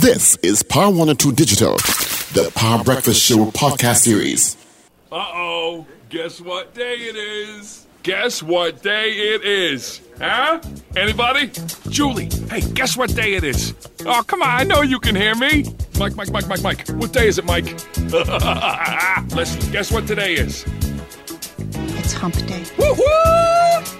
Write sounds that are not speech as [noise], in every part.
This is Power 102 Digital, the Power Breakfast Show podcast series. Uh oh, guess what day it is? Guess what day it is? Huh? Anybody? Julie, hey, guess what day it is? Oh, come on, I know you can hear me. Mike, Mike, Mike, Mike, Mike. What day is it, Mike? [laughs] Listen, guess what today is? It's hump day. Woo-hoo!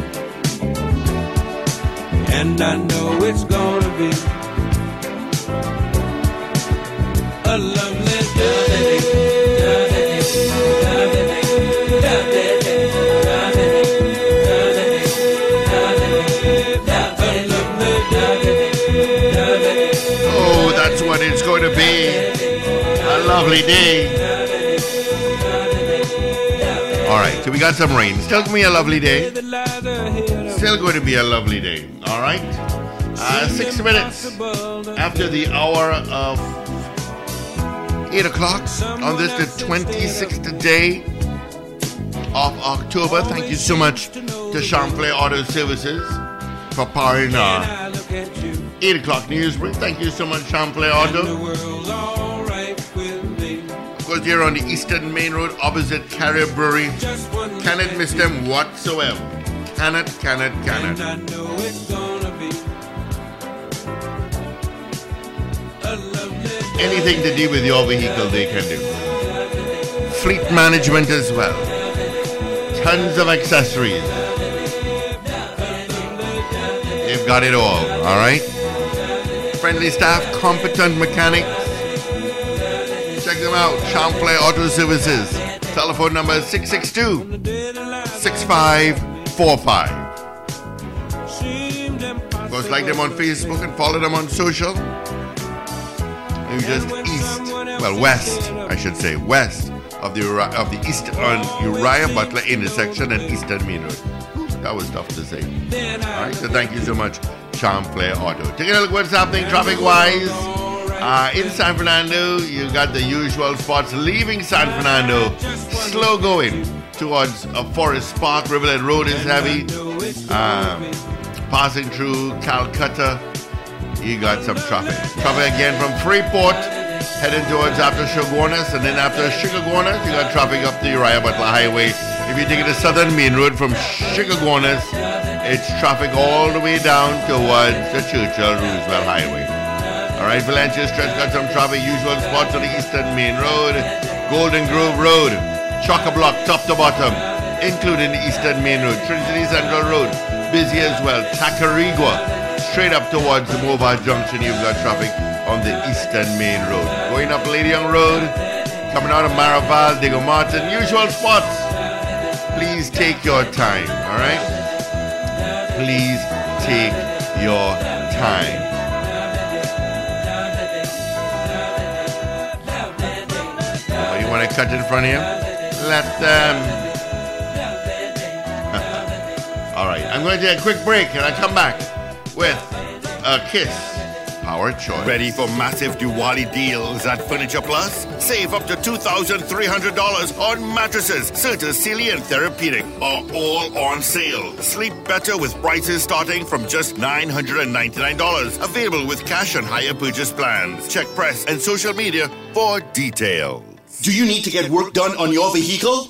and I know it's gonna be a lovely day. Oh, that's what it's going to be. A lovely day. All right, so we got some rain. Still gonna be a lovely day. Still going to be a lovely day. All right. Uh, six minutes after the hour of eight o'clock on this the 26th day of October. Thank you so much to Champlain Auto Services for powering our 8 o'clock news break. Thank you so much, Champlain Auto. Of course, you're on the Eastern Main Road opposite Carib Brewery. Cannot miss them whatsoever. Cannot, cannot, cannot. I know it's gonna be Anything to do with your vehicle, they can do. Fleet management as well. Tons of accessories. They've got it all, all right? Friendly staff, competent mechanics. Check them out. Champlain Auto Services. Telephone number is 662 6545. Of course, like them on Facebook and follow them on social. And just east, well, west, I should say, west of the of the east on Uriah Butler intersection and Eastern Main Road. That was tough to say. All right, so thank you so much, Champlain Auto. Taking a look what's happening traffic-wise. Uh, in San Fernando, you got the usual spots. Leaving San Fernando, slow going towards uh, Forest Park. Riverhead Road is heavy. Um, passing through Calcutta, you got some traffic. Traffic again from Freeport, heading towards after Chaguanas, and then after Chaguanas, you got traffic up the Uriah Butler Highway. If you take the southern main road from Chaguanas, it's traffic all the way down towards the Churchill Roosevelt Highway. All right, Valencia Stretch got some traffic. Usual spots on the eastern main road, Golden Grove Road, Chock-a-Block top to bottom, including the eastern main road, Trinity Central Road, busy as well. Tacarigua, straight up towards the Mobile Junction, you've got traffic on the eastern main road. Going up Lady Young Road, coming out of Maraval, Diego Martin, usual spots. Please take your time, all right? Please take your time. Oh, you want to cut in front of him? Let them. [laughs] All right, I'm going to take a quick break and I come back with a kiss. Power choice. Ready for massive Diwali deals at Furniture Plus? Save up to $2,300 on mattresses, Certus, Sealy, and Therapeutic are all on sale. Sleep better with prices starting from just $999. Available with cash and hire purchase plans. Check press and social media for details. Do you need to get work done on your vehicle?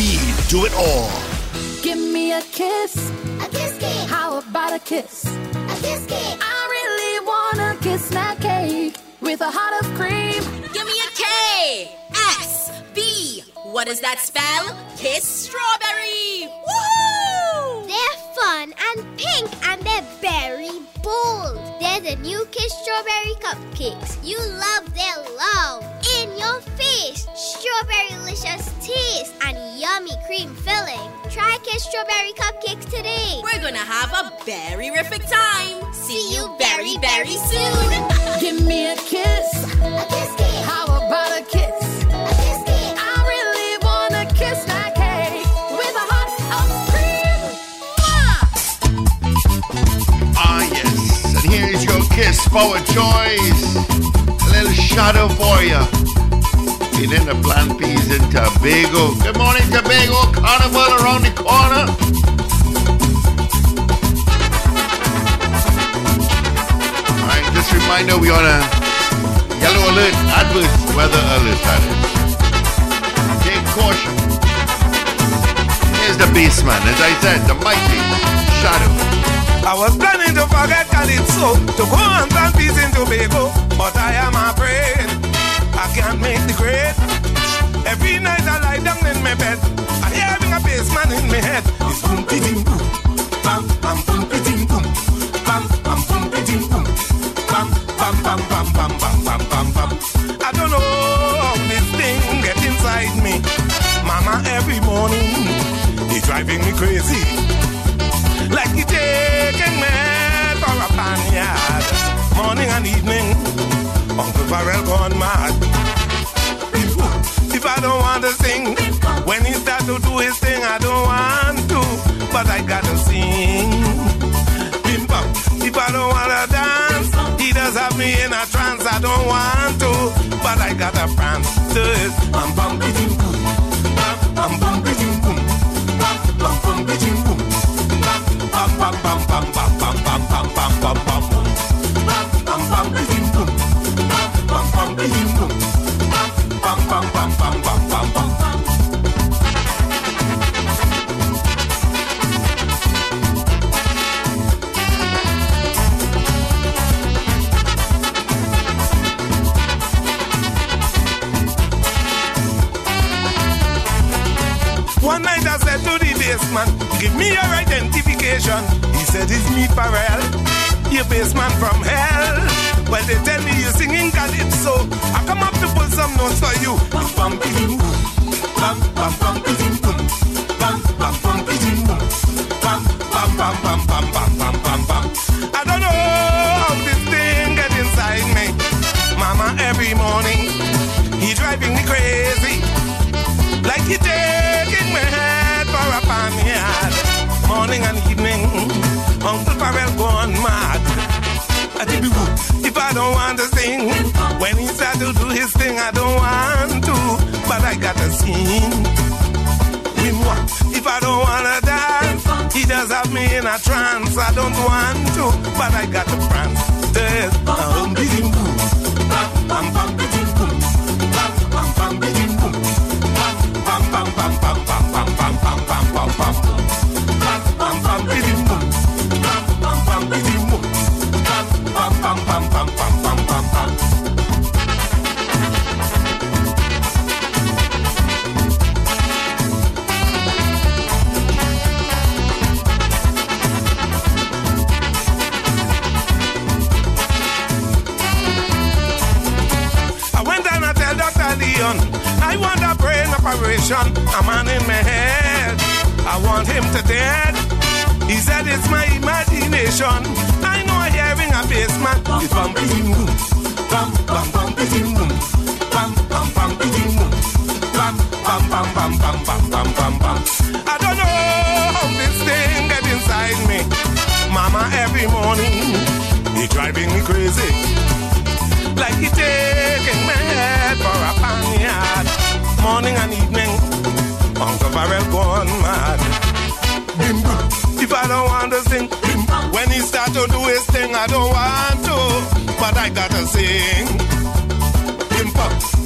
do it all. Give me a kiss. A kiss, kiss. How about a kiss? A kiss cake. I really wanna kiss that cake with a heart of cream. Give me a K S B. What does that spell? Kiss strawberry. Woohoo! They're fun and pink and they're very bold. They're the new Kiss Strawberry Cupcakes. You love their love. In your face, strawberry delicious taste and yummy cream filling. Try Kiss Strawberry Cupcakes today. We're gonna have a very terrific time. See you very, very soon. [laughs] Give me a kiss. A kiss cake. How about a kiss? A kiss cake. I really wanna kiss that cake with a heart of cream. Mwah! Ah, yes. And here's your kiss for a choice. A little shadow for you. Feeling the plant peas in Tobago. Good morning, Tobago. Carnival around the corner. Alright, just a reminder we on a yellow alert, adverse weather alert that is. Take caution. Here's the baseman, as I said, the mighty shadow. I was planning to forget Calypso to go and plant peace in Tobago, but I am afraid I can't make the grade. Every night I lie down in my bed, I hearing a bassman in my head. It's boom, pitting, boom, bam, bam, boom, pitting, boom, bam, bam, boom, pitting, boom, bam, bam, bam, bam, bam, bam, bam, bam, bam. I don't know how this thing get inside me. Mama, every morning, it's driving me crazy to thing, I don't want to, but I gotta sing. Bim bam. If I don't wanna dance, he does have me in a trance. I don't want to, but I gotta prance to it. I'm bum bitting boom, operation, a man in my head. I want him to dead. He said it's my imagination. I know I'm hearing a bassman is bam bam bam bam bam bam boom, bam bam bam bam boom, bam bam bam bam bam bam bam bam bam. I don't know how this thing get inside me. Mama every morning, he driving me crazy like he taking my head for a panyard. Morning and evening, Uncle Farrell gone mad. Bim. If I don't want to sing, bim when he start to do his thing, I don't want to, but I gotta sing. Bim.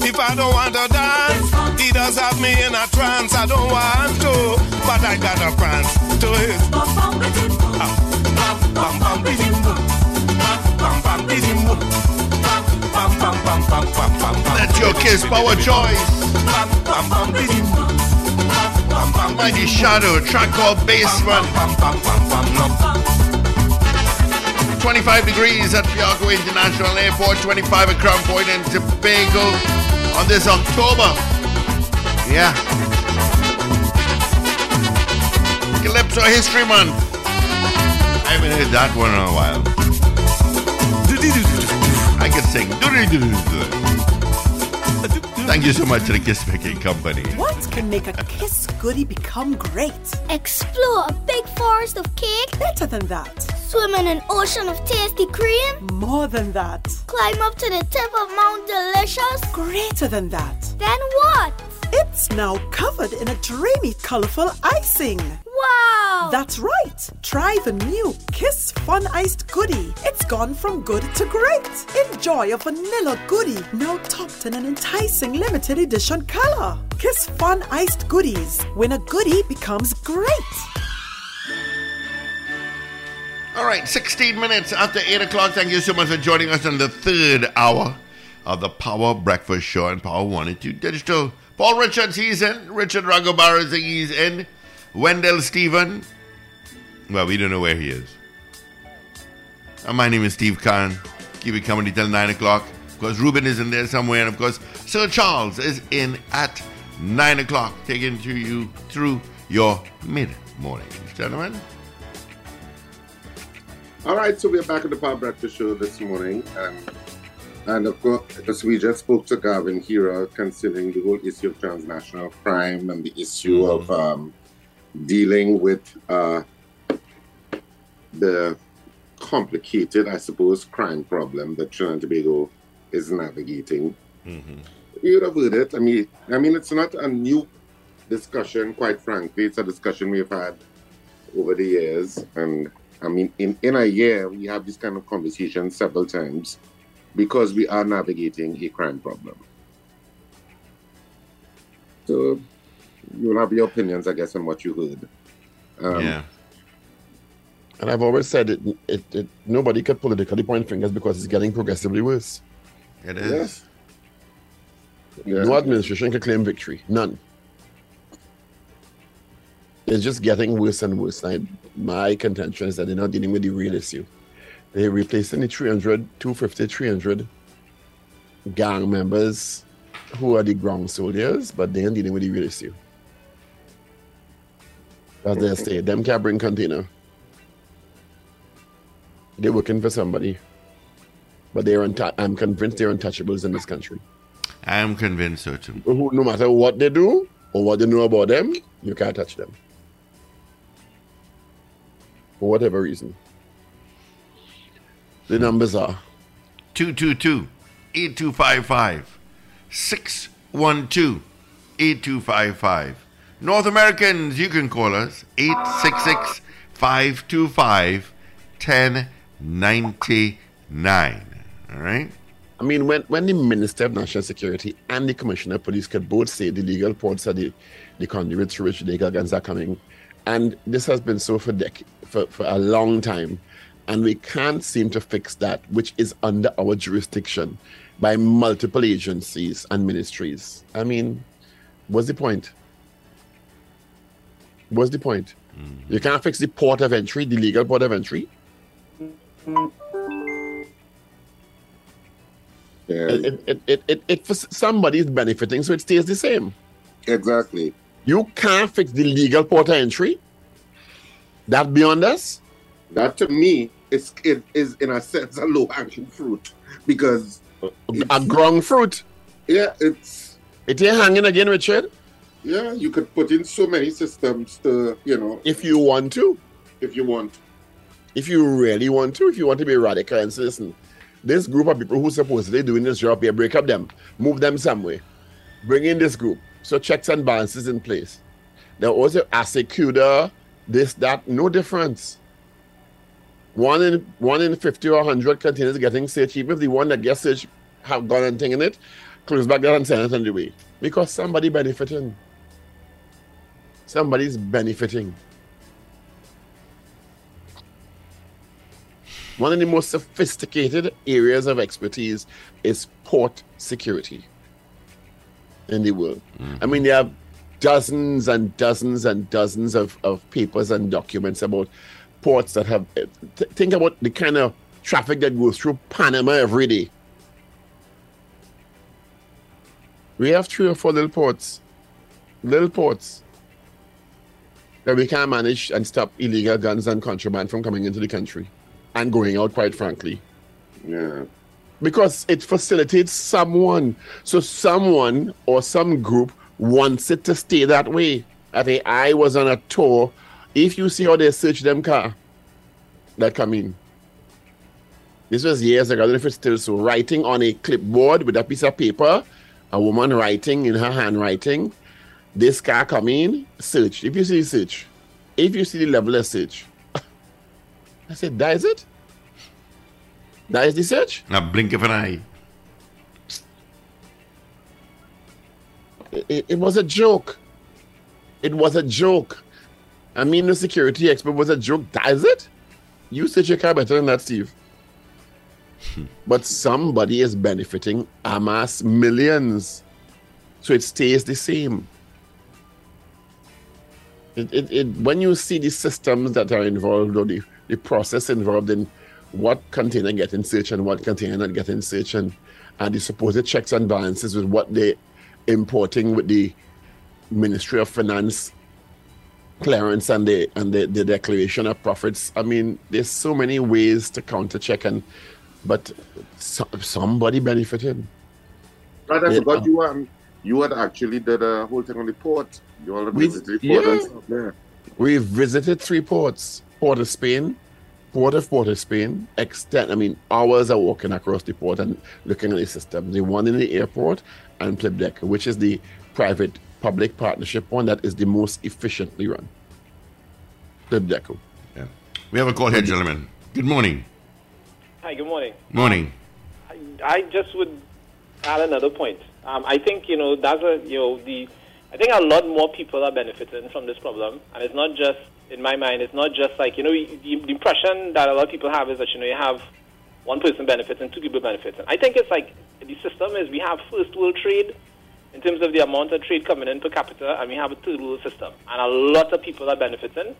If I don't want to dance, he does have me in a trance. I don't want to, but I gotta prance to his. Ah, bam bam bam bim your Kiss Power Choice. Mighty Shadow, track called Bassman. 25 degrees at Piarco International Airport, 25 at Crown Point and Tobago on this October. Yeah. Calypso History Month. I haven't heard that one in a while. I can sing. Thank you so much to the Kiss Baking Company. What can make a kiss goodie become great? Explore a big forest of cake. Better than that. Swim in an ocean of tasty cream. More than that. Climb up to the tip of Mount Delicious. Greater than that. Then what? It's now covered in a dreamy, colorful icing. Wow! That's right. Try the new Kiss Fun Iced Goodie. It's gone from good to great. Enjoy a vanilla goodie now topped in an enticing limited edition color. Kiss Fun Iced Goodies when a goodie becomes great. All right, 16 minutes after 8 o'clock. Thank you so much for joining us on the third hour of the Power Breakfast Show on Power 1 and 2 Digital. Paul Richards, he's in. Richard Ragobaras, he's in. Wendell Stephen, well, we don't know where he is. And my name is Steve Khan. Keep it coming till 9 o'clock. Of course, Ruben is in there somewhere. And of course, Sir Charles is in at 9 o'clock, taking to you through your mid morning. Gentlemen. All right, so we're back at the Power Breakfast Show this morning. And, and of course, as we just spoke to Garvin Heerah concerning the whole issue of transnational crime and the issue mm-hmm. of um, dealing with uh, the complicated, I suppose, crime problem that Trinidad and Tobago is navigating. Mm-hmm. You'd have heard it. I mean, I mean, it's not a new discussion. Quite frankly, it's a discussion we've had over the years, and I mean, in, in a year, we have this kind of conversation several times because we are navigating a crime problem. So you'll have your opinions, I guess, on what you heard. Um, yeah. And I've always said it, it, it, nobody can politically point fingers because it's getting progressively worse. It is. Yes. Yeah. No administration can claim victory. None. It's just getting worse and worse. I, my contention is that they're not dealing with the real issue. They're replacing the 300, 250, 300 gang members who are the ground soldiers, but they ain't dealing with the real issue. As they say, them can't bring container. They're working for somebody. But they're unta- I'm convinced they're untouchables in this country. I'm convinced so too. No matter what they do or what they know about them, you can't touch them. For whatever reason. The numbers are 222 8255 612 8255. North Americans, you can call us 866 525 1099. All right? I mean, when, when the Minister of National Security and the Commissioner of Police could both say the legal ports are the, the conduits through which legal guns are coming, and this has been so for, dec- for, for a long time, and we can't seem to fix that, which is under our jurisdiction by multiple agencies and ministries. I mean, what's the point? What's the point? Mm-hmm. You can't fix the port of entry, the legal port of entry. Yeah. It, it, it, it, it, for somebody is benefiting, so it stays the same. Exactly. You can't fix the legal port of entry. That beyond us? That to me is it is in a sense a low hanging fruit because a grown fruit. Yeah, it's it ain't hanging again, Richard. Yeah, you could put in so many systems to you know if you want to. If you want. If you really want to, if you want to be radical and say, listen, this group of people who supposedly doing this job here, break up them, move them somewhere, bring in this group. So checks and balances in place. There also ASYCUDA, this, that, no difference. One in one in fifty or hundred containers getting searched, even if the one that gets searched have gone and thing in it, close back down and send it on the way. Because somebody benefiting. Somebody's benefiting. One of the most sophisticated areas of expertise is port security. in the world. I mean, there are dozens and dozens and dozens of, of papers and documents about ports that have. eh, th- think about the kind of traffic that goes through Panama every day. We have three or four little ports, little ports that we can manage and stop illegal guns and contraband from coming into the country and going out, quite frankly. Yeah. Because it facilitates someone. So someone or some group wants it to stay that way. I think I was on a tour. If you see how they search them car that come in. This was years ago. I don't know if it's still so. Writing on a clipboard with a piece of paper, a woman writing in her handwriting. This car come in, search. If you see search, if you see the level of search, [laughs] I said, that is it? That is the search? A blink of an eye. It, it, it was a joke. It was a joke. I mean, the security expert was a joke. That is it? You search your car better than that, Steve. [laughs] but somebody is benefiting amass millions. So it stays the same. It, it, it, when you see the systems that are involved or the, the process involved in what container get in search and what container not get in search and, and the supposed checks and balances with what they importing with the Ministry of Finance clearance and the and the, the declaration of profits. I mean, there's so many ways to counter check and but so, somebody benefited. But I Yeah. forgot you um you had actually did a whole thing on the port. You all We- visited the port and yeah. stuff there. We visited three ports: Port of Spain, Port of Port of Spain. Extend, I mean, hours of walking across the port and looking at the system. The one in the airport and Plipdeco, which is the private-public partnership one that is the most efficiently run. Plipdeco. Yeah. We have a call here, gentlemen. Good morning. Hi, good morning. Morning. I just would add another point. Um, I think you know that's a you know the I think a lot more people are benefiting from this problem, and it's not just in my mind. It's not just like you know the, the impression that a lot of people have is that you know you have one person benefits and two people benefits. I think it's like the system is we have first world trade in terms of the amount of trade coming in per capita, and we have a third world system, and a lot of people are benefiting.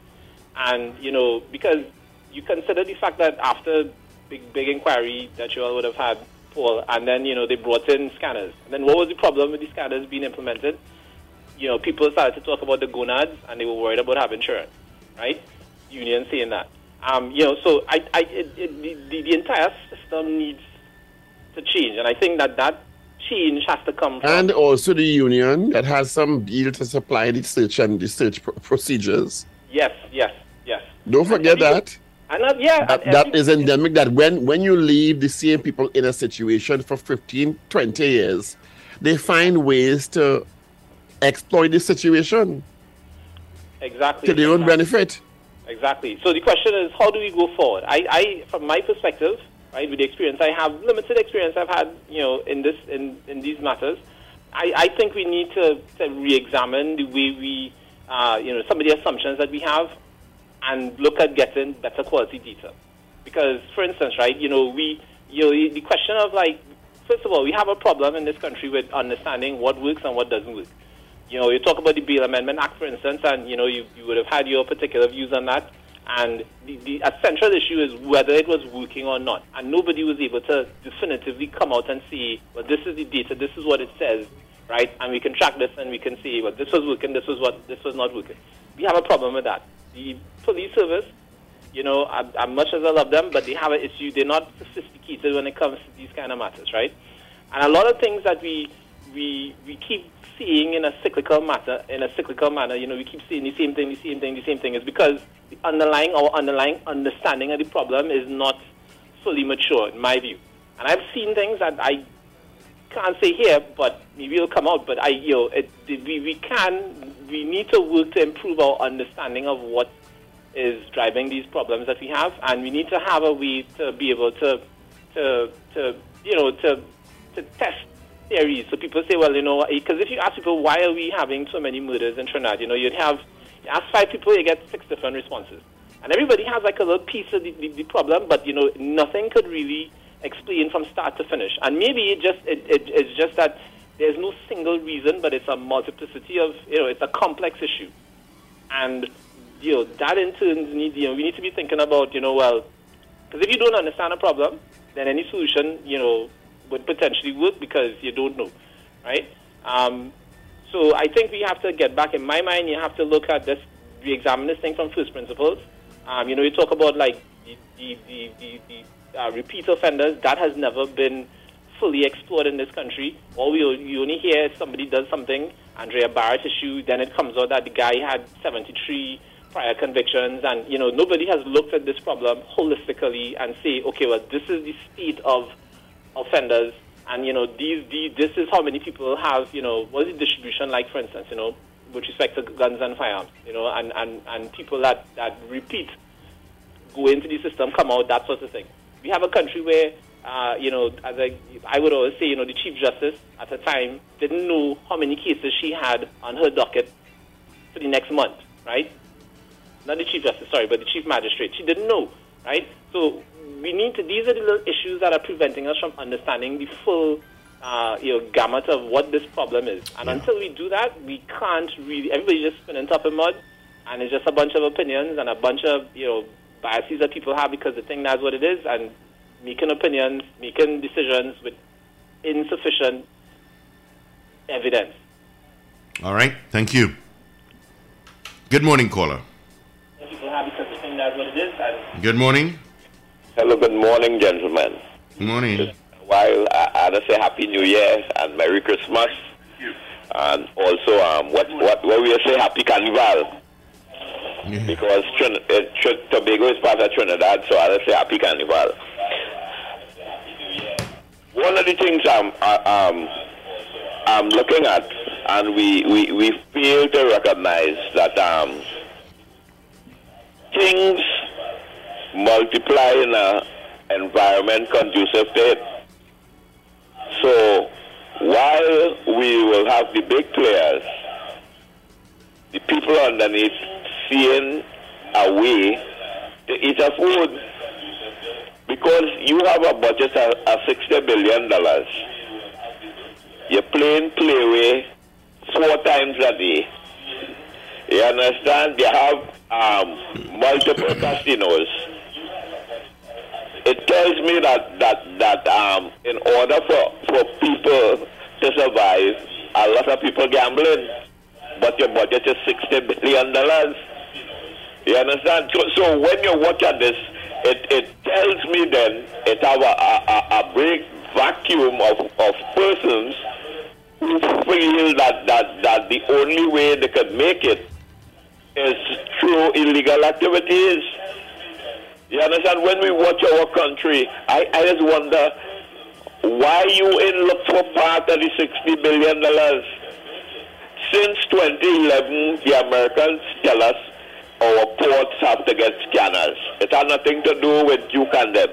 And you know because you consider the fact that after big big inquiry that you all would have had, Paul, and then you know they brought in scanners. And then what was the problem with the scanners being implemented? You know, people started to talk about the gonads, and they were worried about having insurance, right? Union saying that. Um, you know, so I, I, it, it, the, the, entire system needs to change, and I think that that change has to come from And also the union that has some deal to supply the search and the search pro- procedures. yes, yes, yes. Don't forget that. And not, yeah, That, and that endemic that when, when you leave the same people in a situation for 15, 20 years, they find ways to exploit the situation exactly to their own exactly. benefit. Exactly. So the question is, how do we go forward? I, I, from my perspective, right, with the experience I have, limited experience I've had, you know, in this, in, in these matters, I, I think we need to, to re-examine the way we, uh, you know, some of the assumptions that we have, and look at getting better quality data. Because, for instance, right, you know, we, you know, the question of like, first of all, we have a problem in this country with understanding what works and what doesn't work. You know, you talk about the Bail Amendment Act, for instance, and you know, you, you would have had your particular views on that. And the, the central issue is whether it was working or not. And nobody was able to definitively come out and say, well, this is the data, this is what it says, right? And we can track this and we can see, well, this was working, this was what, this was not working. We have a problem with that. The police service, you know, as, much as I love them, but they have an issue. They're not sophisticated when it comes to these kind of matters, right? And a lot of things that we we we keep seeing in a cyclical matter, in a cyclical manner, you know, we keep seeing the same thing, the same thing, the same thing, is because the underlying our underlying understanding of the problem is not fully mature, in my view. And I've seen things that I can't say here, but maybe it'll come out. But I, you know, it, we we can, we need to work to improve our understanding of what is driving these problems that we have, and we need to have a way to be able to, to, to you know, to, to test theories. So people say, well, you know, eh, because if you ask people why are we having so many murders in Trinidad, you know, you'd have you ask five people, you get six different responses, and everybody has like a little piece of the, the, the problem, but you know, nothing could really explain from start to finish. And maybe it just it, it, it's just that there's no single reason, but it's a multiplicity of, you know, it's a complex issue. And, you know, that in turn, need, you know, we need to be thinking about, you know, well, because if you don't understand a problem, then any solution, you know, would potentially work because you don't know, right? Um, so I think we have to get back. In my mind, you have to look at this, re-examine this thing from first principles. Um, you know, you talk about like the, the, the, the, the uh, repeat offenders. That has never been fully explored in this country. All we you only hear somebody does something, Andrea Bharatt issue, then it comes out that the guy had 73 prior convictions, and you know nobody has looked at this problem holistically and say, okay, well this is the state of offenders, and you know these, these this is how many people have you know what is the distribution like, for instance, you know with respect to guns and firearms, you know, and and and people that that repeat go into the system, come out, that sort of thing. We have a country where uh, you know, as I, I would always say, you know, the Chief Justice at the time didn't know how many cases she had on her docket for the next month, right? Not the Chief Justice, sorry, but the Chief Magistrate. She didn't know, right? So we need to, these are the little issues that are preventing us from understanding the full, uh, you know, gamut of what this problem is. And Yeah. until we do that, we can't really, everybody's just spinning top of mud, and it's just a bunch of opinions and a bunch of, you know, biases that people have because they think that's what it is, and making opinions, making decisions with insufficient evidence. All right. Thank you. Good morning, caller. People have because they think that's what it is, and Good morning. Hello, good morning, gentlemen. Good morning. While I, I want to say Happy New Year and Merry Christmas, and also um, what what what we say Happy Carnival, because Trin- uh, Trin- Tobago is part of Trinidad, so I want to say Happy Carnival. One of the things I'm I, um, I'm looking at, and we, we, we fail to recognize that um, things multiply in an environment conducive to it. So while we will have the big players, the people underneath seeing a way to eat a food because you have a budget of, of $60 billion. You're playing Play Whe four times a day. You understand? You have um, multiple [coughs] casinos. It tells me that that that um, in order for, for people to survive, a lot of people gambling, but your budget is sixty billion dollars. You understand? So, so when you watch at this, it, it tells me then it have a, a, a big vacuum of, of persons who feel that, that, that the only way they can make it is through illegal activities. You understand? When we watch our country, I, I just wonder why you in look for part of the sixty billion dollars. Since 2011, the Americans tell us our ports have to get scanners. It has nothing to do with you and them.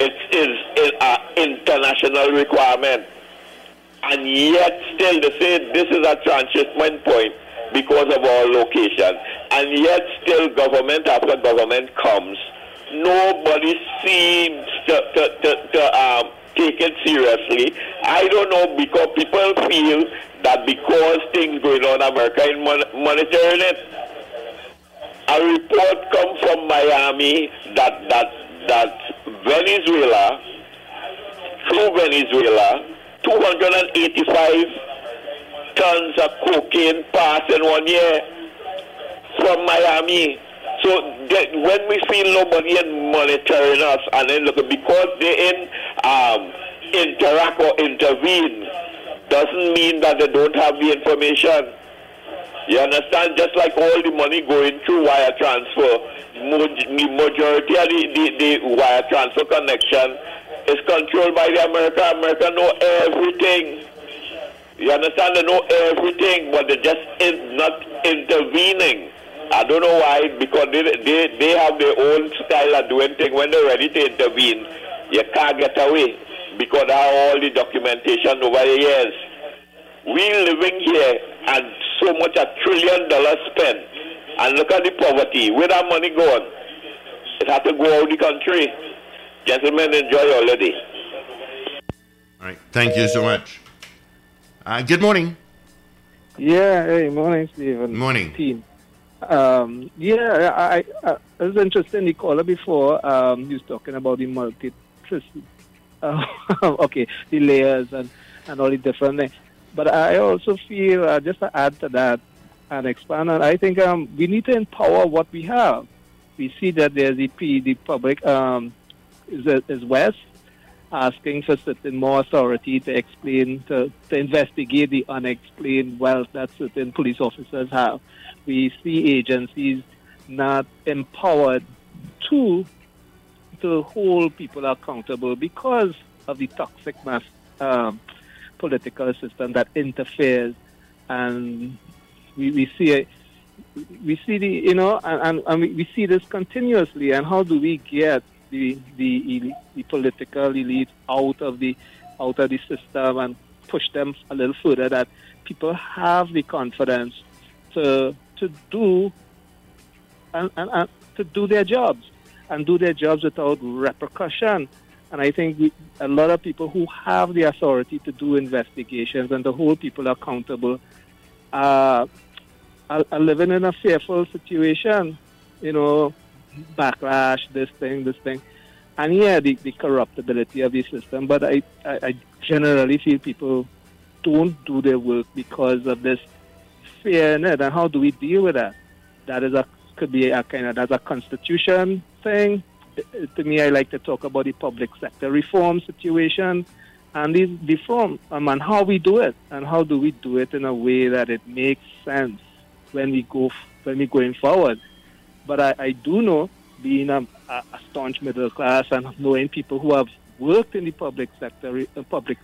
It is an international requirement. And yet still they say this is a transshipment point because of our location. And yet still government after government comes. Nobody seems to, to, to, to um, take it seriously. I don't know because people feel that because things going on in America is monitoring it. A report come from Miami that that that Venezuela, through Venezuela, 285 tons of cocaine passed in one year from Miami. So that when we see nobody monitoring us, and then look because they in um, interact or intervene, doesn't mean that they don't have the information. You understand? Just like all the money going through wire transfer, the majority of the, the, the wire transfer connection is controlled by the America. America know everything. You understand? They know everything, but they just is not intervening. I don't know why, because they, they, they have their own style of doing things. When they're ready to intervene, you can't get away because have all the documentation over the years. We living here and so much a trillion dollars spent, and look at the poverty. Where that money going? It has to go out the country. Gentlemen, enjoy your lady. All right. Thank you so much. Uh, good morning. Yeah, hey, morning, Stephen. Morning. Team. Um, yeah, I, I, I it was interesting. The caller before, um, he was talking about the multi, uh, [laughs] okay, the layers and, and all the different things. But I also feel, uh, just to add to that and expand on, I think um, we need to empower what we have. We see that there's the, the public um, is, is West asking for certain more authority to explain, to, to investigate the unexplained wealth that certain police officers have. We see agencies not empowered to to hold people accountable because of the toxic mass um, political system that interferes, and we, we see it. We see the you know, and, and, we see this continuously. And how do we get the the, the political elite out of the out of the system and push them a little further that people have the confidence to to do and, and, and to do their jobs and do their jobs without repercussion. And I think a lot of people who have the authority to do investigations and to hold people accountable uh, are, are living in a fearful situation. You know, backlash, this thing, this thing. And yeah, the, the corruptibility of the system. But I, I, I generally feel people don't do their work because of this fear in it. And how do we deal with that? That is a could be a kind of that's a constitution thing. To me, I like to talk about the public sector reform situation and the reform um, and how we do it and how do we do it in a way that it makes sense when we go when we going forward. But I, I do know, being a, a, staunch middle class and knowing people who have worked in the public sector, uh, public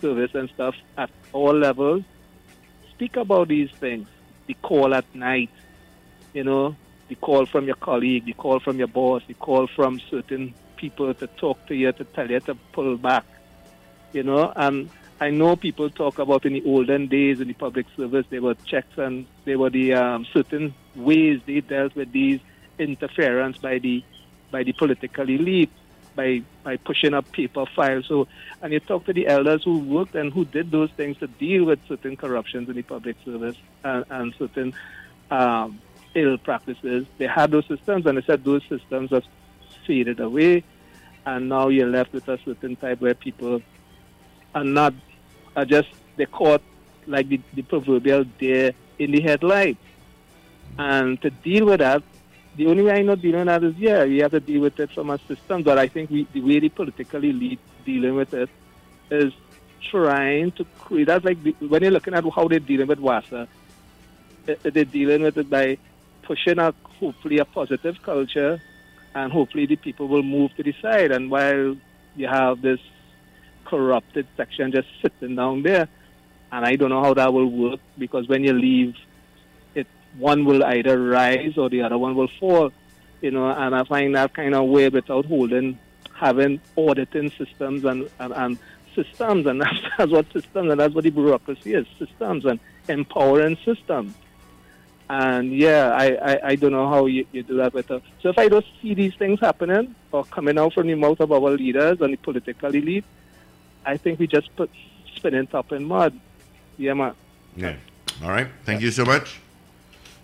service and stuff at all levels, speak about these things. The call at night, you know, the call from your colleague, the call from your boss, the call from certain people to talk to you, to tell you to pull back, you know, and I know people talk about in the olden days in the public service, there were checks and there were the um, certain ways they dealt with these interference by the by the political elite by by pushing up paper files. So, and you talk to the elders who worked and who did those things to deal with certain corruptions in the public service and, and certain um, ill practices. They had those systems, and they said those systems have faded away, and now you're left with a certain type where people are not are just they caught like the, the proverbial deer in the headlights. And to deal with that, the only way I know dealing with that is yeah, we have to deal with it from a system. But I think we, the way the political elite dealing with it is trying to create. That's like the, when you're looking at how they're dealing with WASA, eh, eh, they're dealing with it by pushing a hopefully a positive culture, and hopefully the people will move to the side. And while you have this corrupted section just sitting down there. And I don't know how that will work because when you leave, it one will either rise or the other one will fall. You know, and I find that kind of way without holding, having auditing systems and, and, and systems, and that's, [laughs] that's what systems, and that's what the bureaucracy is, systems and empowering systems. And yeah, I, I, I don't know how you, you do that better. Uh, so if I don't see these things happening or coming out from the mouth of our leaders and the political elite, I think we just put spinning top in mud. Yeah, man. Yeah. All right. Thank you so much.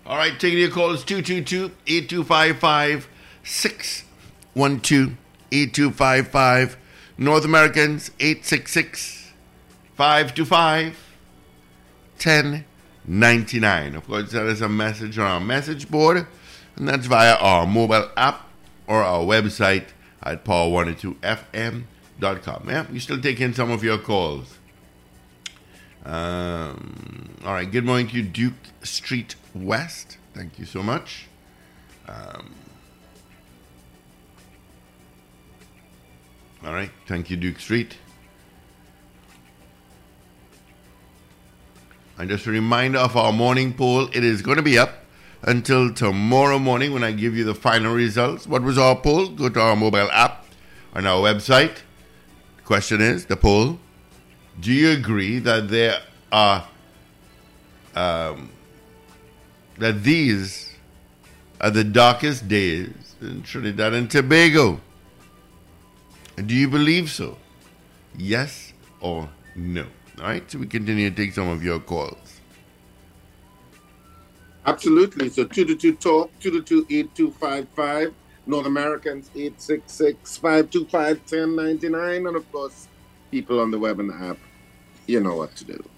All right. Taking your calls 222 8255 612 8255. North Americans 866 525 1099. Of course, that is a message on our message board, and that's via our mobile app or our website at power102fm.com com. Yeah, we still taking some of your calls. Um, all right. Good morning to you, Duke Street West. Thank you so much. Um, all right. Thank you, Duke Street. And just a reminder of our morning poll. It is going to be up until tomorrow morning when I give you the final results. What was our poll? Go to our mobile app on our website Question is the poll: Do you agree that there are um, that these are the darkest days in Trinidad and Tobago? Do you believe so? Yes or no? All right, so we continue to take some of your calls. Absolutely. So 222 Talk, 222 8255. North Americans, 866 525 1099. And of course, people on the web and app, you know what to do.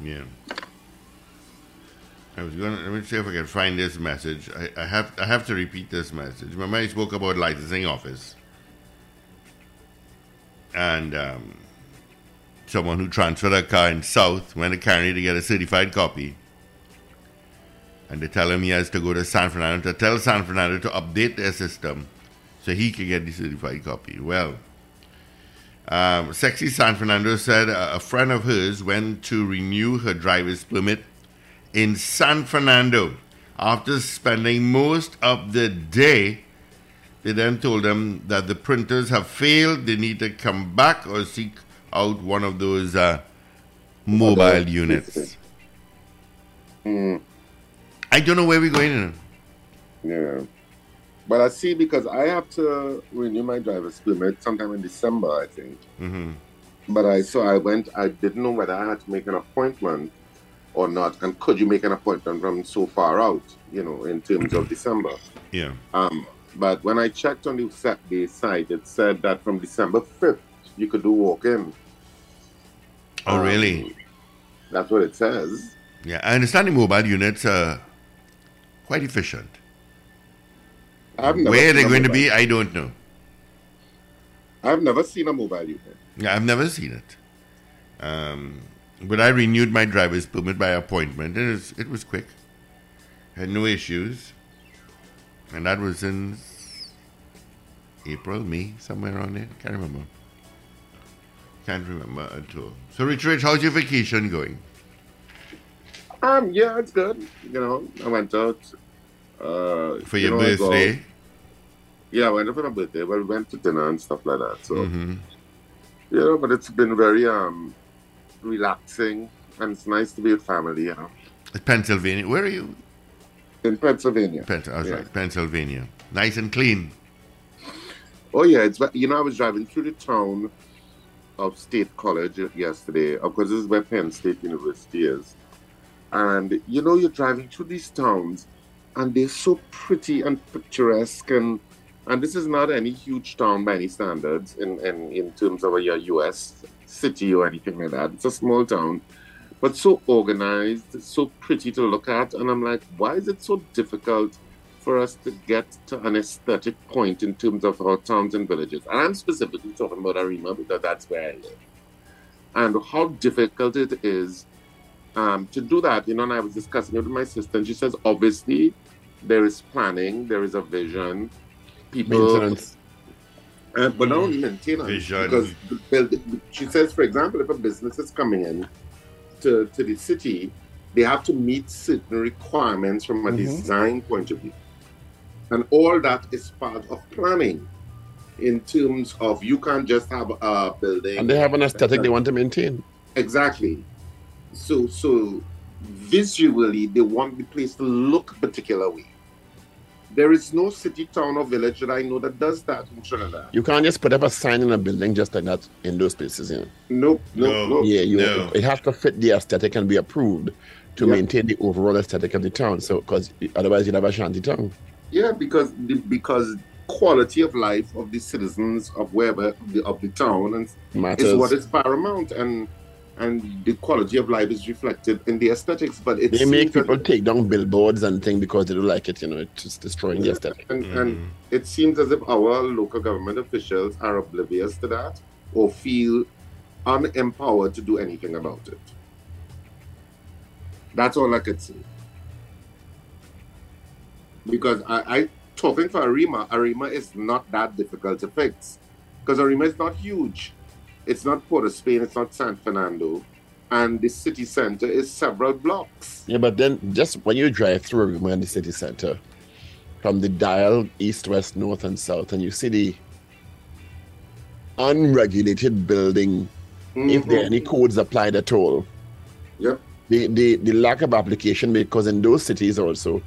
Yeah. I was gonna let me see if I can find this message. I, I have I have to repeat this message. Remember I spoke about licensing office and um, someone who transferred a car in South went to County to get a certified copy. And they tell him he has to go to San Fernando to tell San Fernando to update their system so he can get the certified copy. Well, um, Sexy San Fernando said a, a friend of hers went to renew her driver's permit in San Fernando. After spending most of the day, they then told them that the printers have failed. They need to come back or seek out one of those uh, mobile units. Mm, I don't know where we're going. yeah. But I see because I have to renew my driver's permit sometime in December, I think. Mm-hmm. But I so I went. I didn't know whether I had to make an appointment or not, and could you make an appointment from so far out? You know, in terms of December. Yeah. Um, but when I checked on the the site, it said that from December fifth you could do walk-in. Oh, really? That's what it says. Yeah, I understand the mobile units are quite efficient. Where they're going to be, I don't know. I've never seen a mobile unit. Yeah, I've never seen it. Um, but I renewed my driver's permit by appointment, and it was, it was quick. Had no issues. And that was in April, May, somewhere around there. I can't remember. Can't remember at all. So, Rich Rich, how's your vacation going? Um, yeah, it's good. You know, I went out uh, For you your know, I go- birthday? Yeah, I went out for my birthday. But we went to dinner and stuff like that. So, Mhm. you know, but it's been very um relaxing, and it's nice to be with family. You know, Pennsylvania. Where are you? in Pennsylvania. Pen- I was Yeah. right, Pennsylvania. Nice and clean. Oh yeah, it's you know I was driving through the town of State College yesterday. Of course, this is where Penn State University is, and you know you're driving through these towns, and they're so pretty and picturesque, and and this is not any huge town by any standards in in, in terms of your U.S. city or anything like that. It's a small town, but so organized, so pretty to look at, and I'm like, why is it so difficult? For us to get to an aesthetic point in terms of our towns and villages. And I'm specifically talking about Arima because that's where I live. And how difficult it is um, to do that. You know, and I was discussing it with my sister, and she says, obviously, there is planning, there is a vision. People. Maintenance. Uh, but not only maintenance. Vision. Because the she says, for example, if a business is coming in to, to the city, they have to meet certain requirements from a Mhm. design point of view. And all that is part of planning in terms of you can't just have a building. And they have an aesthetic they want to maintain. Exactly. So so visually they want the place to look a particular way. There is no city, town, or village that I know that does that in Trinidad. You can't just put up a sign in a building just like that in those places, you know. Nope, nope, No. nope. Yeah, you No. it has to fit the aesthetic and be approved to Yeah. maintain the overall aesthetic of the town. So, because otherwise you'd have a shanty town. Yeah, because the, because quality of life of the citizens of wherever the, of the town and Matters. is what is paramount, and and the quality of life is reflected in the aesthetics. But it They make seems that- people take down billboards and things because they don't like it. You know, it's just destroying the aesthetic. and, mm-hmm. and it seems as if our local government officials are oblivious to that or feel unempowered to do anything about it. That's all I could say. Because I, I talking for Arima, Arima is not that difficult to fix. Because Arima is not huge. It's not Port of Spain, it's not San Fernando. And the city center is several blocks. Yeah, but then just when you drive through Arima the city center, from the dial east, west, north, and south, and you see the unregulated building, if there are mm-hmm. any codes applied at all, Yep. the, the, the lack of application, because in those cities also,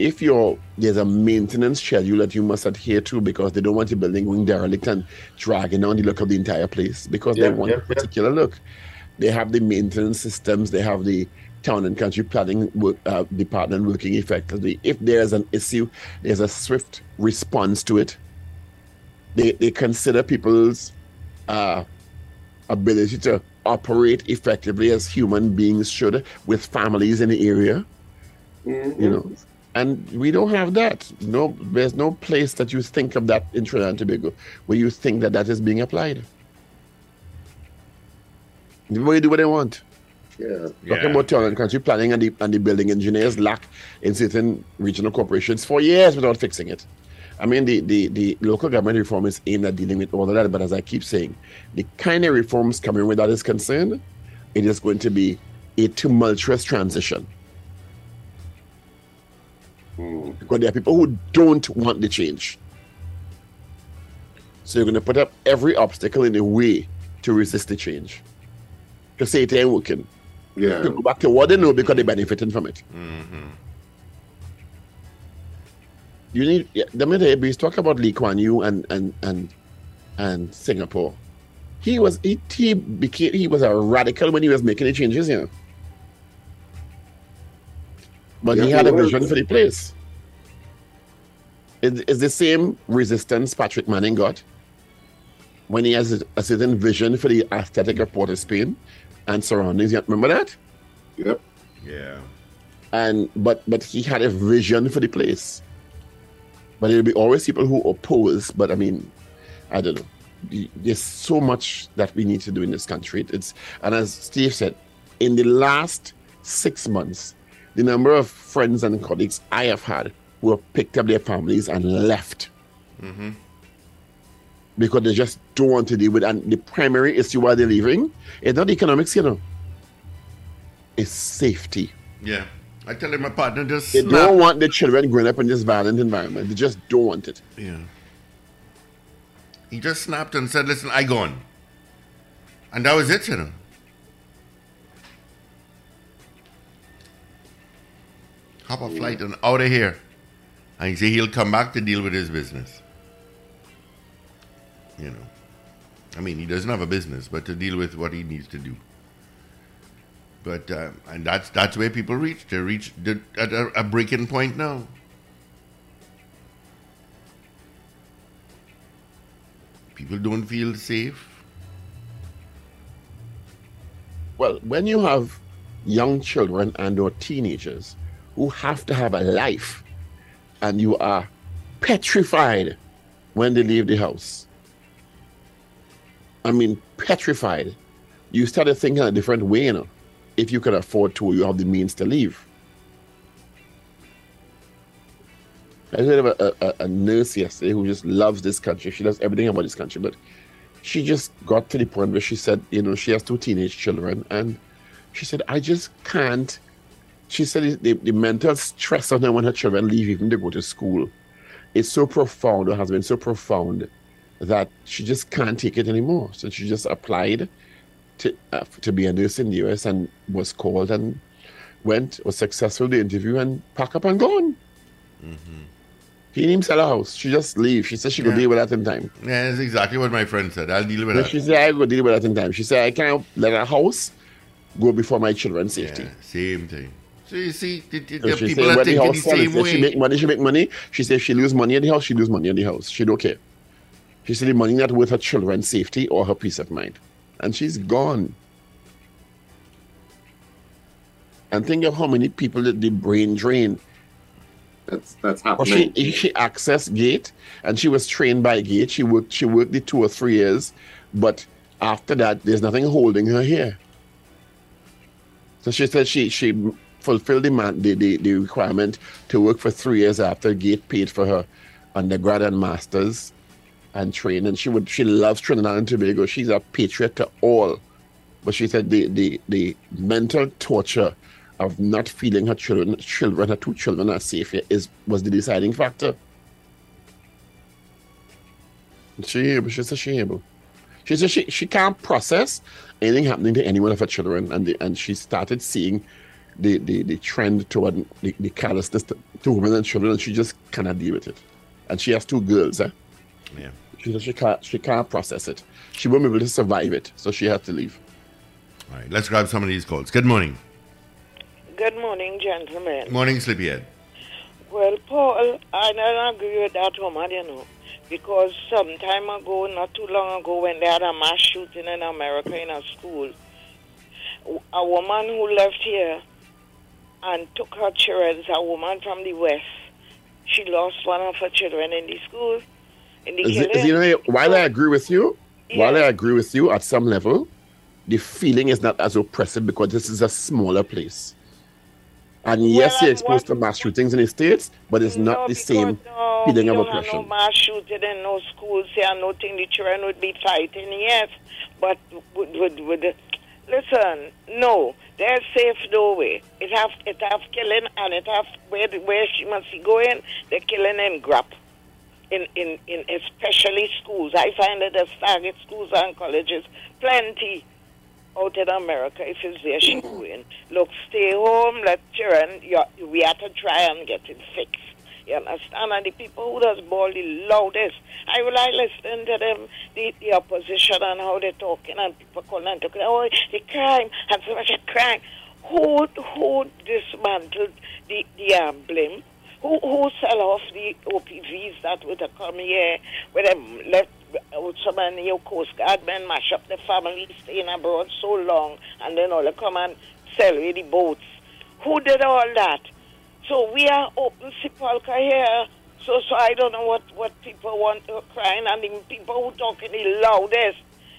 if you're there's a maintenance schedule that you must adhere to because they don't want your building going derelict and dragging down the look of the entire place because Yeah, they want yeah, a yeah. particular look. they have the maintenance systems, they have the town and country planning work, uh, department working effectively. If there's an issue, there's a swift response to it. They, they consider people's uh, ability to operate effectively as human beings should with families in the area. Mm-hmm. You know, and we don't have that. No, there's no place that you think of that in Trinidad and Tobago where you think that that is being applied. Everybody do what they want. Yeah. Talking about town and country planning and the, and the building engineers lack in certain regional corporations for years without fixing it. I mean, the, the, the local government reform is aimed at dealing with all of that, but as I keep saying, the kind of reforms coming where that is concerned, it is going to be a tumultuous transition. Mm. Because there are people who don't want the change. So you're going to put up every obstacle in the way to resist the change. To say it ain't working. Yeah. To go back to what they know because they're benefiting from it. Mm-hmm. You need yeah, the minute we talk about Lee Kuan Yew and and and and Singapore. He was he, he became he was a radical when he was making the changes here. But he had he a vision for the place. It- It's the same resistance Patrick Manning got when he has a, a certain vision for the aesthetic of Port of Spain and surroundings. You Remember that? Yep. Yeah. And but but he had a vision for the place. But there'll be always people who oppose. But I mean, I don't know. There's so much that we need to do in this country. It's and as Steve said, in the last six months, the number of friends and colleagues I have had who have picked up their families and left Mm-hmm. because they just don't want to deal with. And the primary issue why they're leaving is not economics, you know. It's safety. Yeah. I tell him my partner just They don't want the children growing up in this violent environment. They just don't want it. Yeah. He just snapped and said, listen, I gone. And that was it, you know. Hop a flight and out of here. And he said he'll come back to deal with his business. You know. I mean, he doesn't have a business, but to deal with what he needs to do. But uh, and that's that's where people reach. They reach the, at a, a breaking point now. People don't feel safe. Well, when you have young children and or teenagers who have to have a life and you are petrified when they leave the house. I mean petrified. You started thinking a different way, you know. If you can afford to, you have the means to leave. I heard of a, a, a nurse yesterday who just loves this country. She loves everything about this country, but she just got to the point where she said, you know, she has two teenage children, and she said, I just can't. She said the, the mental stress on her when her children leave, even to go to school, is so profound, or has been so profound, that she just can't take it anymore. So she just applied to uh, to be a nurse in the US and was called and went, was successful in the interview, and pack up and gone. He didn't sell a house. She just leave. She said she could Yeah. deal with that in time. Yeah, that's exactly what my friend said. I'll deal with But that. she said, I go deal with that in time. She said, I can't let a house go before my children's safety. Same thing. So you see, the, the, So the she people said, are when the the same if she make money, she make money. She said, if she lose money at the house, she lose money at the house. She don't care. She said, the money not worth her children's safety or her peace of mind. And she's gone. And think of how many people that the brain drain. That's that's Or happening. she she accessed GATE and she was trained by GATE. She worked she worked the two or three years, but after that, there's nothing holding her here. So she said she she fulfilled the, man, the, the, the requirement to work for three years after GATE paid for her undergrad and masters and trained. And she would she loves Trinidad and Tobago. She's a patriot to all. But she said the the, the mental torture of not feeling her children children her two children are safe here is was the deciding factor. She she said she said she, she can't process anything happening to any one of her children, and the, and she started seeing the, the, the trend toward the, the callousness to, to women and children, and she just cannot deal with it. And she has two girls, eh? Yeah. She said she can't she can't process it. She won't be able to survive it, so she had to leave. All right, let's grab some of these calls. Good morning. Good morning, gentlemen. Morning, Sleepyhead. Well, Paul, I don't agree with that woman, you know, because some time ago, not too long ago, when they had a mass shooting in America in a school, a woman who left here and took her children, As a woman from the West, she lost one of her children in the school. In the Is it- you know, while I agree with you, while I agree with you at some level, the feeling is not as oppressive because this is a smaller place. And yes, Well, you're and exposed to mass shootings in the States, but it's not the same feeling we of have no oppression. mass shooting in no schools here. No thing the children would be fighting, yes. But would, would, would, listen, no. They're safe no way. It have it have killing and it have where where she must be going, they're killing in grab. In, in, in especially schools. I find that there's target schools and colleges plenty out in America if it's there she going. Look, stay home, let children we have to try and get it fixed. You understand? And the people who does ball the loudest, I will I listen to them, the, the opposition and how they're talking and people calling and talking, oh, the crime, and so much of crime. Who who dismantled the, the blame? Who who sell off the OPVs that would have come here with them left with some of Coast Guard men mash up the family staying abroad so long and then all they come and sell with the boats. Who did all that? So we are open sepulchre here. So so I don't know what, what people want to crying and the people who talking the loudest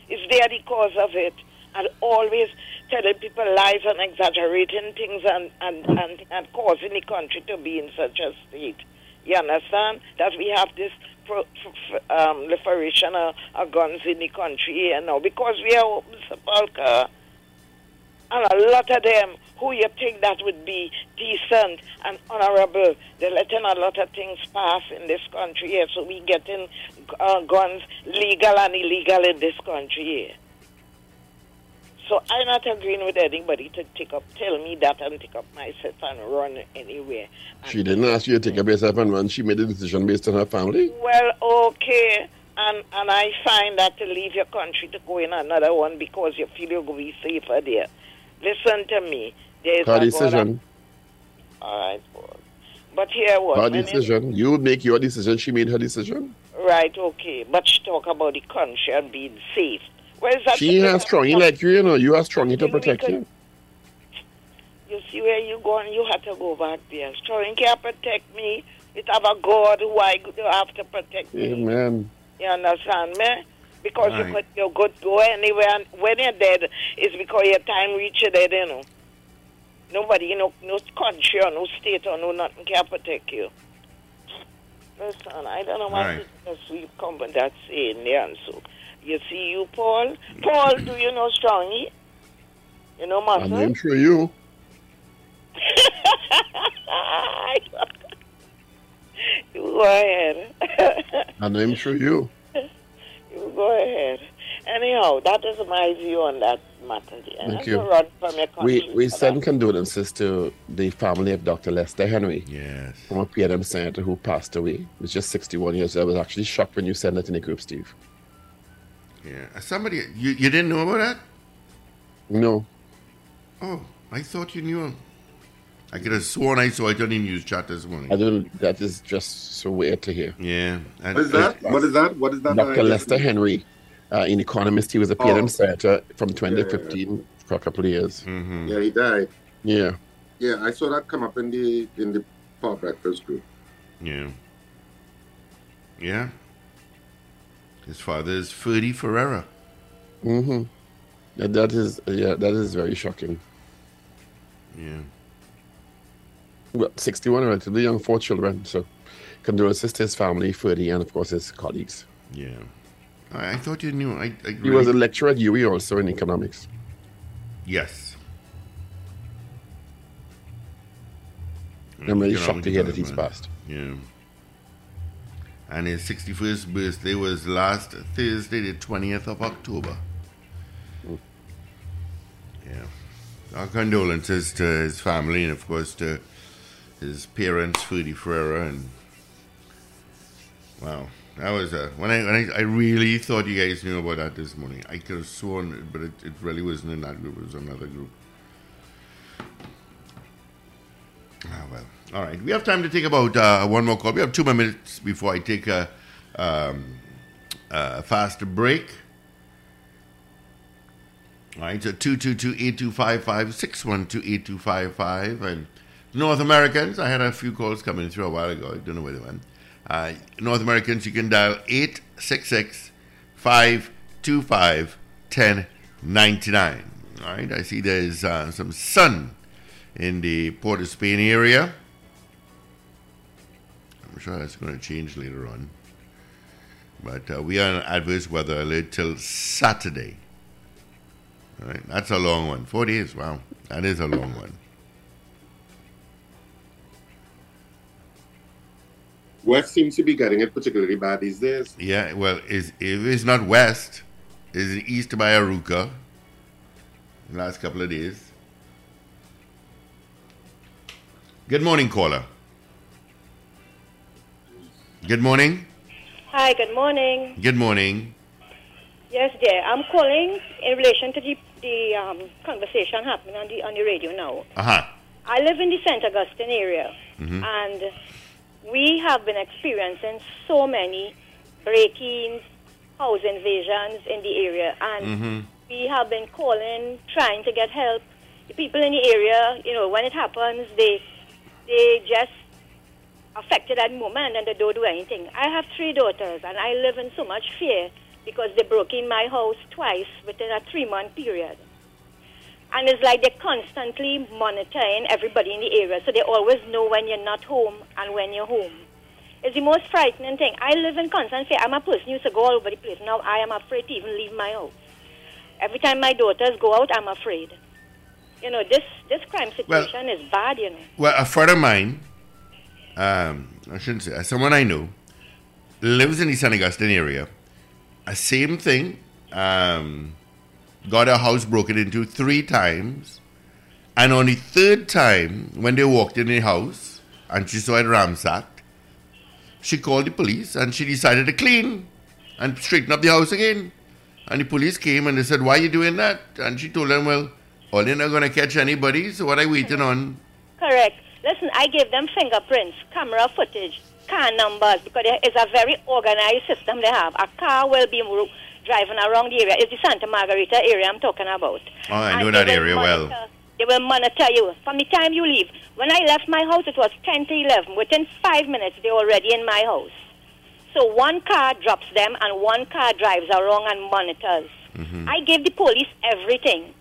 is they are the cause of it. And always telling people lies and exaggerating things and, and, and, and causing the country to be in such a state. You understand? That we have this pro, um, of, of guns in the country here now because we are open sepulchre. And a lot of them who you think that would be decent and honorable, they're letting a lot of things pass in this country here. So we getting uh, guns legal and illegal in this country here. So I'm not agreeing with anybody to take up, tell me that and take up myself and run anywhere. She didn't ask you to take up yourself and run. She made a decision based on her family. Well, okay, and and I find that to leave your country to go in another one because you feel you're going to be safer there. Listen to me. There's Her a decision. All right, Paul. But here what? Her when it- decision. You make your decision. She made her decision. right, okay. But she talk about the country and being safe. Where's that? She has strong like you, you know. You are strong to protect you. You see where you going? You have to go back there. Strong can't protect me. It have a God who I have to protect me. Amen. You understand me? Because you Right. could you could go anywhere and when you're dead it's because your time reach you dead, you know. Nobody, no no country or no state or no nothing can protect you. Listen, I don't know what Right. the sweet company that's saying there and so. You see you Paul? Paul, do you know Strongy? You know I Muscle? know him through you. you [laughs] go ahead. I him through you. You go ahead. Anyhow, that is my view on that matter. dear. Thank you. run from your. We we send condolences to the family of Dr. Lester Henry. Yes. From a PNM senator who passed away. He was just 61 years old. I was actually shocked when you sent that in the group, Steve. Yeah. Somebody, you, you didn't know about that? No. Oh, I thought you knew. I could have sworn I saw it on the news chat this morning. I don't. That is just so weird to hear. Yeah. What is that? What is that? What is that? Dr. Lester Henry, uh, an economist. He was a PNM Oh. senator from 2015 for a couple of years. Mm-hmm. Yeah, he died. Yeah. Yeah, I saw that come up in the in the Power Breakfast group. Yeah. Yeah. His father is Ferdie Ferreira. Mm-hmm. That, that is yeah. That is very shocking. Yeah. Well, 61, relatively young, four children. So, condolences to his family, Freddie, and of course his colleagues. Yeah. I, I thought you knew. I, I He was a lecturer at UWI also in economics. Yes. I'm really You shocked to hear that he's passed. Yeah. And his 61st birthday was last Thursday, the 20th of October. Hmm. Yeah. Our condolences to his family and, of course, to his parents, Freddie Ferreira. And, wow. That was a when I when I, I really thought you guys knew about that this morning. I could have sworn, it, but it, it really wasn't in that group. It was another group. Ah, well. All right. We have time to take about uh, one more call. We have two more minutes before I take a, um, a faster break. All right. So 222-8255, 612-8255. And North Americans, I had a few calls coming through a while ago. I don't know where they went. Uh, North Americans, you can dial 866 525 1099. All right. I see there's uh, some sun in the Port of Spain area. I'm sure that's going to change later on. But uh, we are on adverse weather alert till Saturday. All right, that's a long one. Four days, wow. That is a long one. West seems to be getting it particularly bad these days. Yeah, well, is if it's not west, is it east by Arouca? The last couple of days. Good morning, caller. Good morning. Hi, good morning. Good morning. Yes, dear. I'm calling in relation to the, the um, conversation happening on the on the radio now. Uh huh. I live in the St. Augustine area, Mhm. and we have been experiencing so many break-ins, house invasions in the area, and Mm-hmm. we have been calling, trying to get help. The people in the area, you know, when it happens, they they just affected at the moment and they don't do anything. I have three daughters, and I live in so much fear because they broke in my house twice within a three-month period. And it's like they're constantly monitoring everybody in the area, so they always know when you're not home and when you're home. It's the most frightening thing. I live in constant fear. I'm a person who used to go all over the place. Now I am afraid to even leave my house. Every time my daughters go out, I'm afraid. You know, this, this crime situation is bad, you know. Well, a friend of mine, um, I shouldn't say, someone I know, lives in the St. Augustine area. A same thing. Um, got her house broken into three times. And on the third time, when they walked in the house and she saw it ransacked, she called the police and she decided to clean and straighten up the house again. And the police came and they said, Why are you doing that? And she told them, Well, all they're not going to catch anybody, so what are you waiting on? Correct. Listen, I gave them fingerprints, camera footage, car numbers, because it's a very organized system they have. A car will be driving around the area. It's the Santa Margarita area I'm talking about. Oh, I And know that area well. They will monitor you from the time you leave. When I left my house, it was 10 to 11. Within five minutes, they're already in my house. So one car drops them, and one car drives around and monitors. Mm-hmm. I gave the police everything.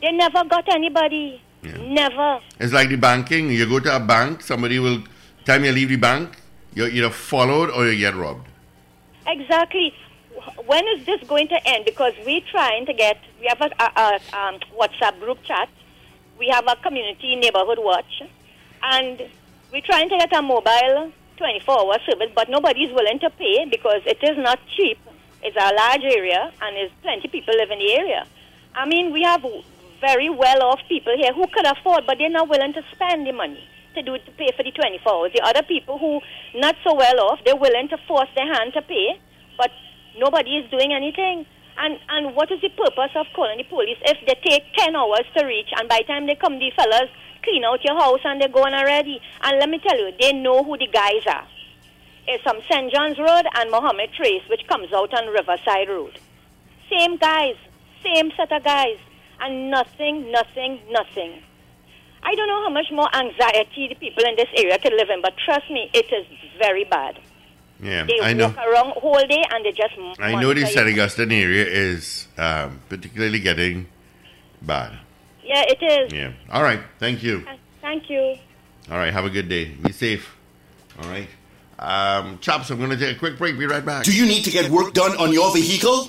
They never got anybody. Never. It's like the banking. You go to a bank, somebody will, time you leave the bank, you're either followed or you get robbed. Exactly. Wh- When is this going to end? Because we're trying to get, we have a, a, a um, WhatsApp group chat, we have a community neighborhood watch, and we're trying to get a mobile 24 hour service, but nobody's willing to pay because it is not cheap. It's a large area, and there's plenty people live in the area. I mean, we have very well off people here who could afford, but they're not willing to spend the money to do to pay for the 24 hours. The other people who not so well off, they're willing to force their hand to pay, but nobody is doing anything. And and what is the purpose of calling the police if they take 10 hours to reach, and by the time they come, the fellas clean out your house and they're gone already. And let me tell you, they know who the guys are. It's from St. John's Road and Mohammed Trace, which comes out on Riverside Road. Same guys, same set of guys, and nothing, nothing, nothing. I don't know how much more anxiety the people in this area can live in, but trust me, it is very bad. Yeah, They I know. walk around all day and they just. I know the monitor St. Augustine area is um, particularly getting bad. Yeah, it is. Yeah. All right. Thank you. Thank you. All right. Have a good day. Be safe. All right. Um, Chops, I'm going to take a quick break. Be right back. Do you need to get work done on your vehicle?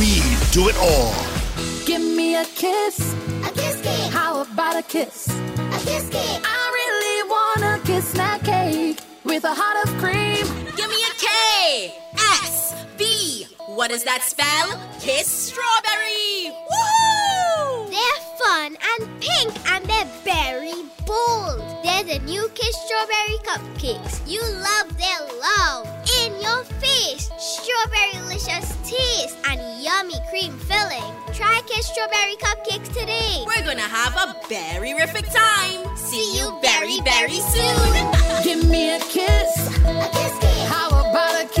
do it all. Give me a kiss. A kiss kiss. How about a kiss? A kiss kiss. I really wanna kiss that cake with a heart of cream. Give me a K S B. What does that spell? Kiss strawberry. Woohoo! They're fun and pink and they're very bold. They're the new Kiss Strawberry Cupcakes. You love their love. In your face, strawberry delicious taste and yummy cream filling. Try Kiss Strawberry Cupcakes today. We're gonna have a berry rific time. See you very, very soon. [laughs] Give me a kiss. A kiss kiss. How about a kiss?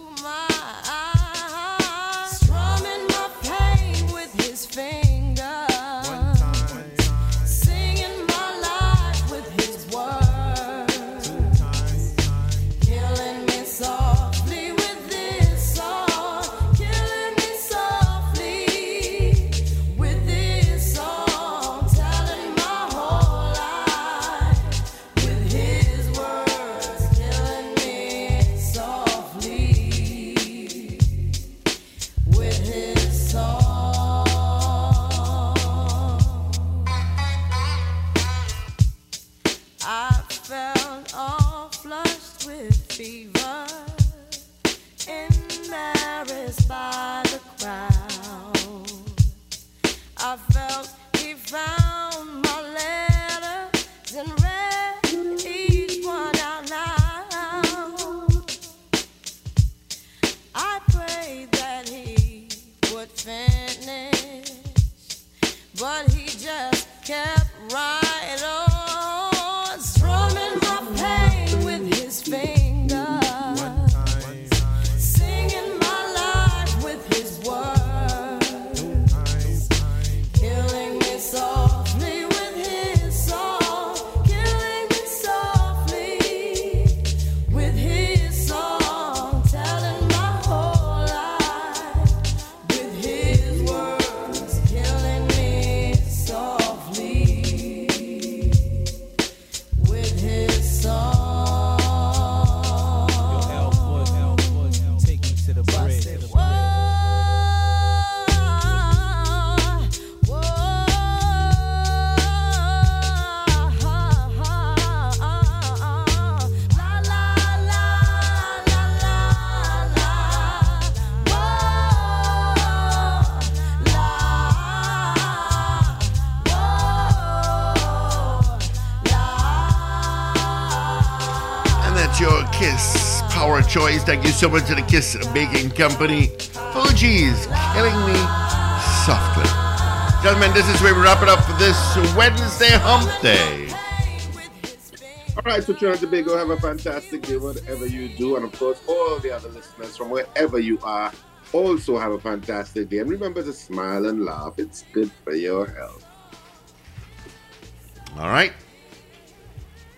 Choice. Thank you so much to the Kiss Baking Company. Fugees killing me softly. Gentlemen, this is where we wrap it up for this Wednesday hump day. All right, so Trinidad Tobago, have a fantastic day, whatever you do. And of course, all the other listeners from wherever you are also have a fantastic day. And remember to smile and laugh, it's good for your health. All right.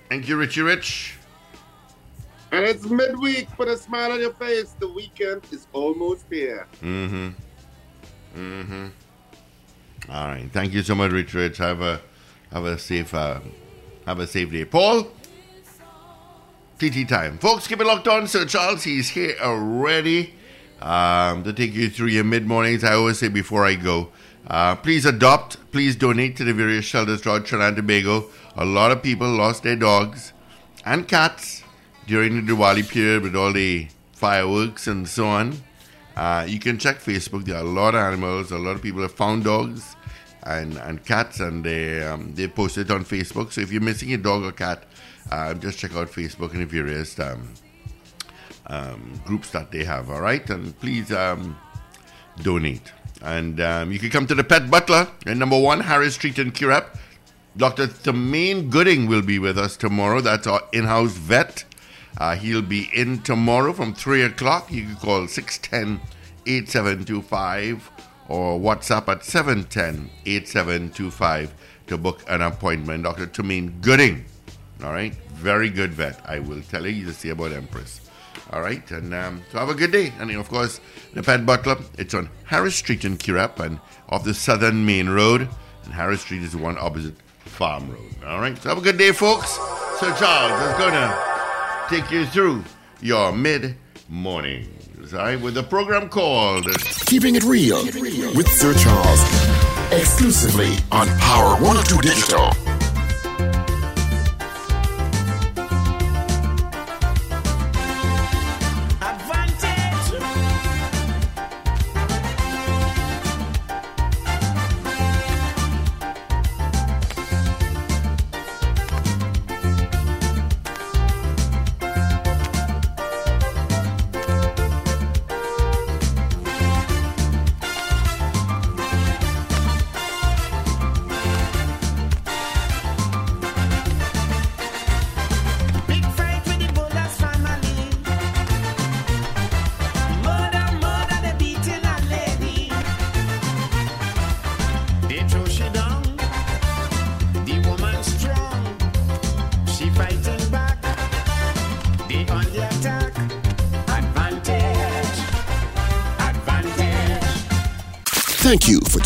Thank you, Richie Rich. And it's midweek. Put a smile on your face. The weekend is almost here. Mm-hmm. Mm-hmm. All right. Thank you so much, Rich Rich. Have a Have a safe, uh, have a safe day. Paul, TT time. Folks, keep it locked on. Sir Charles, he's here already um, to take you through your mid mornings. I always say before I go, uh, please adopt, please donate to the various shelters throughout Trinidad and Tobago. A lot of people lost their dogs and cats during the Diwali period with all the fireworks and so on. Uh, you can check Facebook. There are a lot of animals. A lot of people have found dogs and, and cats, and they um, they post it on Facebook. So if you're missing a dog or cat, uh, just check out Facebook and the various um, um, groups that they have. All right, and please um, donate. And um, you can come to the Pet Butler in number one Harris Street in Curepe. Dr. Thamain Gooding will be with us tomorrow. That's our in-house vet. Uh, he'll be in tomorrow from 3 o'clock. You can call 610 8725 or WhatsApp at 710 8725 to book an appointment. Dr. Thamain Gooding. All right. Very good vet. I will tell you to see about Empress. All right. And um, so have a good day. And of course, the Pet Butler, it's on Harris Street in Curepe and off the southern main road. And Harris Street is the one opposite Farm Road. All right. So have a good day, folks. Sir Charles is going to take you through your mid mornings. All right. With a program called Keeping It Real with Sir Charles. Exclusively on Power 102 Digital.